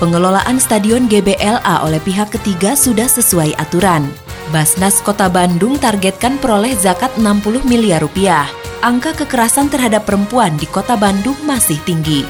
Pengelolaan Stadion GBLA oleh pihak ketiga sudah sesuai aturan. Basnas Kota Bandung targetkan peroleh zakat 60 miliar rupiah. Angka kekerasan terhadap perempuan di Kota Bandung masih tinggi.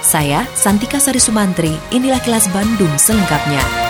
Saya, Santika Sari Sumantri, inilah kelas Bandung selengkapnya.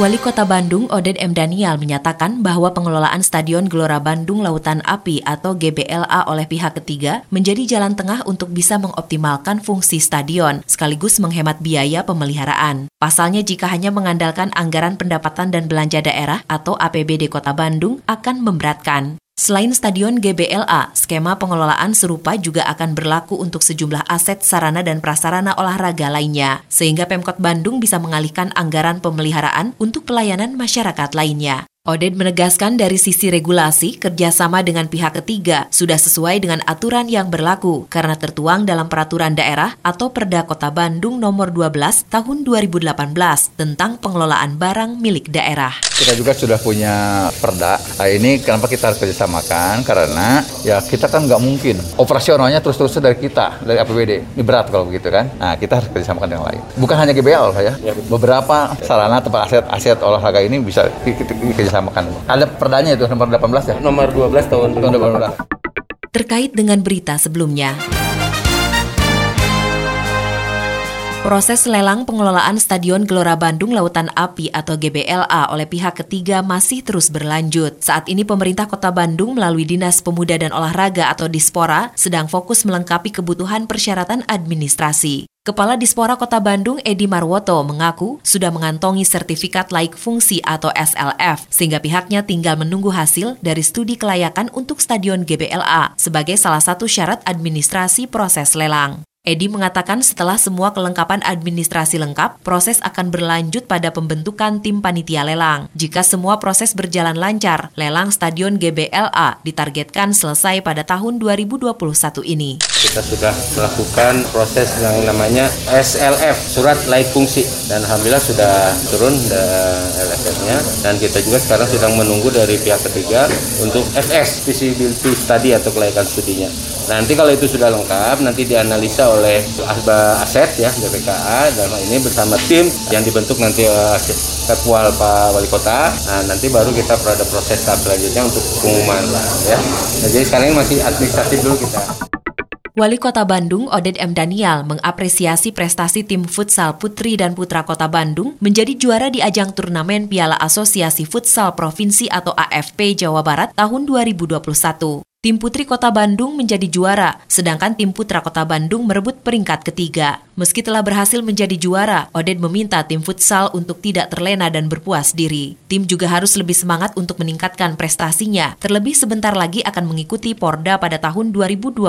Wali Kota Bandung Oded M. Daniel menyatakan bahwa pengelolaan Stadion Gelora Bandung Lautan Api atau GBLA oleh pihak ketiga menjadi jalan tengah untuk bisa mengoptimalkan fungsi stadion sekaligus menghemat biaya pemeliharaan. Pasalnya jika hanya mengandalkan anggaran pendapatan dan belanja daerah atau APBD Kota Bandung akan memberatkan. Selain stadion GBLA, skema pengelolaan serupa juga akan berlaku untuk sejumlah aset sarana dan prasarana olahraga lainnya, sehingga Pemkot Bandung bisa mengalihkan anggaran pemeliharaan untuk pelayanan masyarakat lainnya. Oded menegaskan dari sisi regulasi, kerjasama dengan pihak ketiga sudah sesuai dengan aturan yang berlaku karena tertuang dalam peraturan daerah atau Perda Kota Bandung nomor 12 tahun 2018 tentang pengelolaan barang milik daerah. Kita juga sudah punya perda. Nah, ini kenapa kita harus kerjasamakan? Karena ya kita kan nggak mungkin operasionalnya terus-terusan dari kita, dari APBD. Ini berat kalau begitu kan. Nah, kita harus kerjasamakan dengan lain. Bukan hanya GBL ya. Beberapa sarana tempat aset-aset olahraga ini bisa kita disamakan. Ada perdanya itu nomor 18 ya? Nomor 12 tahun 2018. Terkait dengan berita sebelumnya, Proses lelang pengelolaan Stadion Gelora Bandung Lautan Api atau GBLA oleh pihak ketiga masih terus berlanjut. Saat ini pemerintah kota Bandung melalui Dinas Pemuda dan Olahraga atau Dispora sedang fokus melengkapi kebutuhan persyaratan administrasi. Kepala Dispora Kota Bandung Edi Marwoto mengaku sudah mengantongi sertifikat laik fungsi atau SLF sehingga pihaknya tinggal menunggu hasil dari studi kelayakan untuk Stadion GBLA sebagai salah satu syarat administrasi proses lelang. Edi mengatakan setelah semua kelengkapan administrasi lengkap, proses akan berlanjut pada pembentukan tim panitia lelang. Jika semua proses berjalan lancar, lelang Stadion GBLA ditargetkan selesai pada tahun 2021 ini. Kita sudah melakukan proses yang namanya SLF, surat laik fungsi, dan alhamdulillah sudah turun LFF-nya, dan kita juga sekarang sedang menunggu dari pihak ketiga untuk FS, Visibility Study atau kelayakan studinya. Nanti kalau itu sudah lengkap, nanti dianalisa oleh Asba Aset ya BPKA dan ini bersama tim yang dibentuk nanti uh, Pak Wali Kota. Nah, nanti baru kita pada proses tahap selanjutnya untuk pengumuman ya. Nah, jadi sekarang ini masih administratif dulu kita. Wali Kota Bandung Oded M. Daniel mengapresiasi prestasi tim futsal putri dan putra Kota Bandung menjadi juara di ajang turnamen Piala Asosiasi Futsal Provinsi atau AFP Jawa Barat tahun 2021. Tim putri Kota Bandung menjadi juara, sedangkan tim putra Kota Bandung merebut peringkat ketiga. Meski telah berhasil menjadi juara, Oded meminta tim futsal untuk tidak terlena dan berpuas diri. Tim juga harus lebih semangat untuk meningkatkan prestasinya, terlebih sebentar lagi akan mengikuti Porda pada tahun 2022.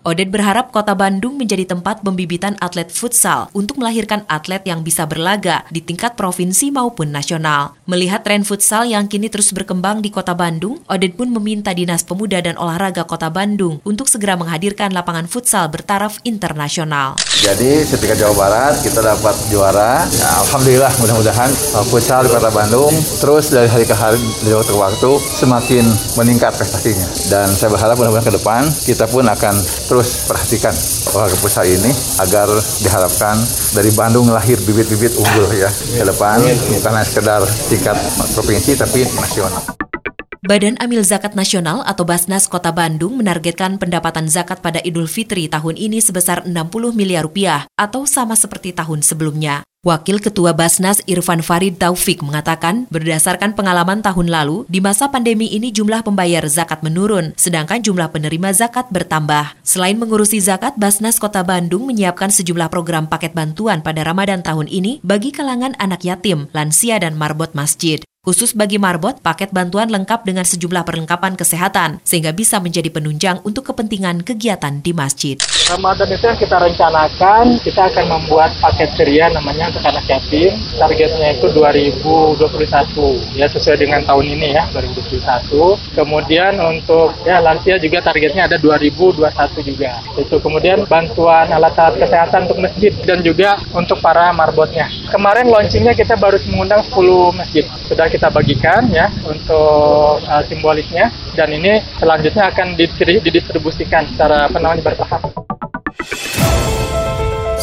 Oded berharap Kota Bandung menjadi tempat pembibitan atlet futsal untuk melahirkan atlet yang bisa berlaga di tingkat provinsi maupun nasional. Melihat tren futsal yang kini terus berkembang di Kota Bandung, Oded pun meminta Dinas Pemuda dan dan Olahraga Kota Bandung untuk segera menghadirkan lapangan futsal bertaraf internasional. Jadi ketika Jawa Barat kita dapat juara, ya, Alhamdulillah mudah-mudahan uh, futsal di Kota Bandung terus dari hari ke hari, dari waktu ke waktu semakin meningkat prestasinya. Dan saya berharap mudah-mudahan ke depan kita pun akan terus perhatikan olahraga futsal ini agar diharapkan dari Bandung lahir bibit-bibit unggul ya ke depan bukan hanya sekedar tingkat provinsi tapi nasional. Badan Amil Zakat Nasional atau Basnas Kota Bandung menargetkan pendapatan zakat pada Idul Fitri tahun ini sebesar 60 miliar rupiah atau sama seperti tahun sebelumnya. Wakil Ketua Basnas Irfan Farid Taufik mengatakan, berdasarkan pengalaman tahun lalu, di masa pandemi ini jumlah pembayar zakat menurun, sedangkan jumlah penerima zakat bertambah. Selain mengurusi zakat, Basnas Kota Bandung menyiapkan sejumlah program paket bantuan pada Ramadan tahun ini bagi kalangan anak yatim, lansia, dan marbot masjid. Khusus bagi marbot, paket bantuan lengkap dengan sejumlah perlengkapan kesehatan, sehingga bisa menjadi penunjang untuk kepentingan kegiatan di masjid. Ramadan itu yang kita rencanakan, kita akan membuat paket ceria namanya untuk anak yatim. Targetnya itu 2021, ya sesuai dengan tahun ini ya, 2021. Kemudian untuk ya lansia juga targetnya ada 2021 juga. Itu kemudian bantuan alat-alat kesehatan untuk masjid dan juga untuk para marbotnya. Kemarin launchingnya kita baru mengundang 10 masjid. Sudah kita bagikan ya untuk uh, simbolisnya dan ini selanjutnya akan didistribusikan secara namanya bertahap.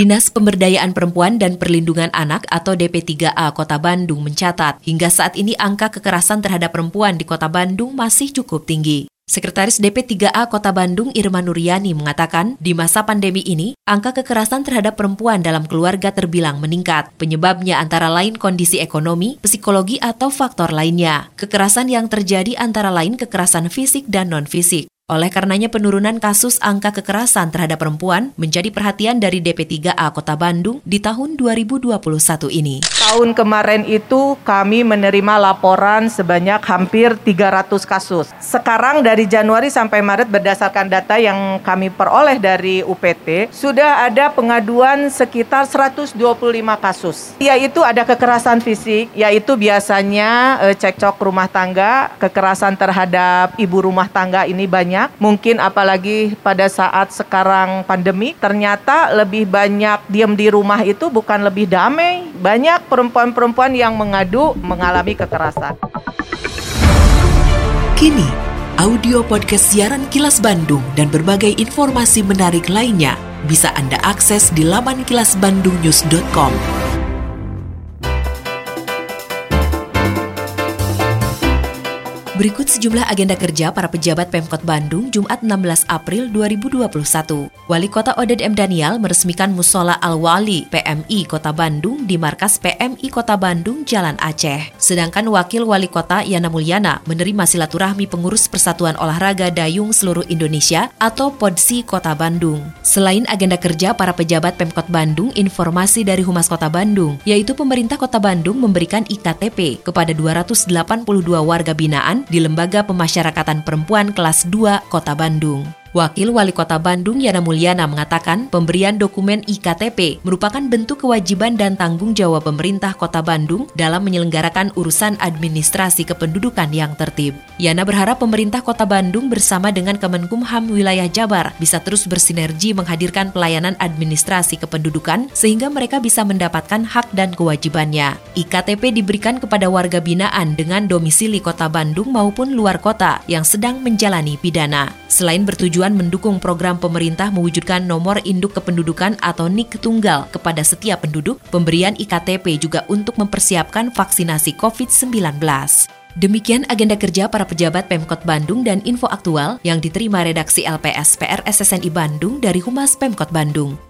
Dinas Pemberdayaan Perempuan dan Perlindungan Anak atau DP3A Kota Bandung mencatat, hingga saat ini angka kekerasan terhadap perempuan di Kota Bandung masih cukup tinggi. Sekretaris DP3A Kota Bandung Irma Nuryani mengatakan, di masa pandemi ini, angka kekerasan terhadap perempuan dalam keluarga terbilang meningkat. Penyebabnya antara lain kondisi ekonomi, psikologi, atau faktor lainnya. Kekerasan yang terjadi antara lain kekerasan fisik dan non-fisik. Oleh karenanya penurunan kasus angka kekerasan terhadap perempuan menjadi perhatian dari DP3A Kota Bandung di tahun 2021 ini. Tahun kemarin itu kami menerima laporan sebanyak hampir 300 kasus. Sekarang dari Januari sampai Maret berdasarkan data yang kami peroleh dari UPT, sudah ada pengaduan sekitar 125 kasus. Yaitu ada kekerasan fisik, yaitu biasanya e, cekcok rumah tangga, kekerasan terhadap ibu rumah tangga ini banyak banyak. Mungkin apalagi pada saat sekarang pandemi, ternyata lebih banyak diam di rumah itu bukan lebih damai. Banyak perempuan-perempuan yang mengadu mengalami kekerasan. Kini, audio podcast siaran Kilas Bandung dan berbagai informasi menarik lainnya bisa Anda akses di laman kilasbandungnews.com. Berikut sejumlah agenda kerja para pejabat Pemkot Bandung Jumat 16 April 2021. Wali Kota Oded M. Daniel meresmikan Musola Al-Wali PMI Kota Bandung di markas PMI Kota Bandung Jalan Aceh. Sedangkan Wakil Wali Kota Yana Mulyana menerima silaturahmi pengurus Persatuan Olahraga Dayung Seluruh Indonesia atau PODSI Kota Bandung. Selain agenda kerja para pejabat Pemkot Bandung, informasi dari Humas Kota Bandung, yaitu pemerintah Kota Bandung memberikan IKTP kepada 282 warga binaan di Lembaga Pemasyarakatan Perempuan kelas 2 Kota Bandung. Wakil Wali Kota Bandung Yana Mulyana mengatakan pemberian dokumen IKTP merupakan bentuk kewajiban dan tanggung jawab pemerintah Kota Bandung dalam menyelenggarakan urusan administrasi kependudukan yang tertib. Yana berharap pemerintah Kota Bandung bersama dengan Kemenkumham Wilayah Jabar bisa terus bersinergi menghadirkan pelayanan administrasi kependudukan sehingga mereka bisa mendapatkan hak dan kewajibannya. IKTP diberikan kepada warga binaan dengan domisili Kota Bandung maupun luar kota yang sedang menjalani pidana. Selain bertujuan bertujuan mendukung program pemerintah mewujudkan nomor induk kependudukan atau NIK tunggal kepada setiap penduduk, pemberian IKTP juga untuk mempersiapkan vaksinasi COVID-19. Demikian agenda kerja para pejabat Pemkot Bandung dan info aktual yang diterima redaksi LPS PR SSNI Bandung dari Humas Pemkot Bandung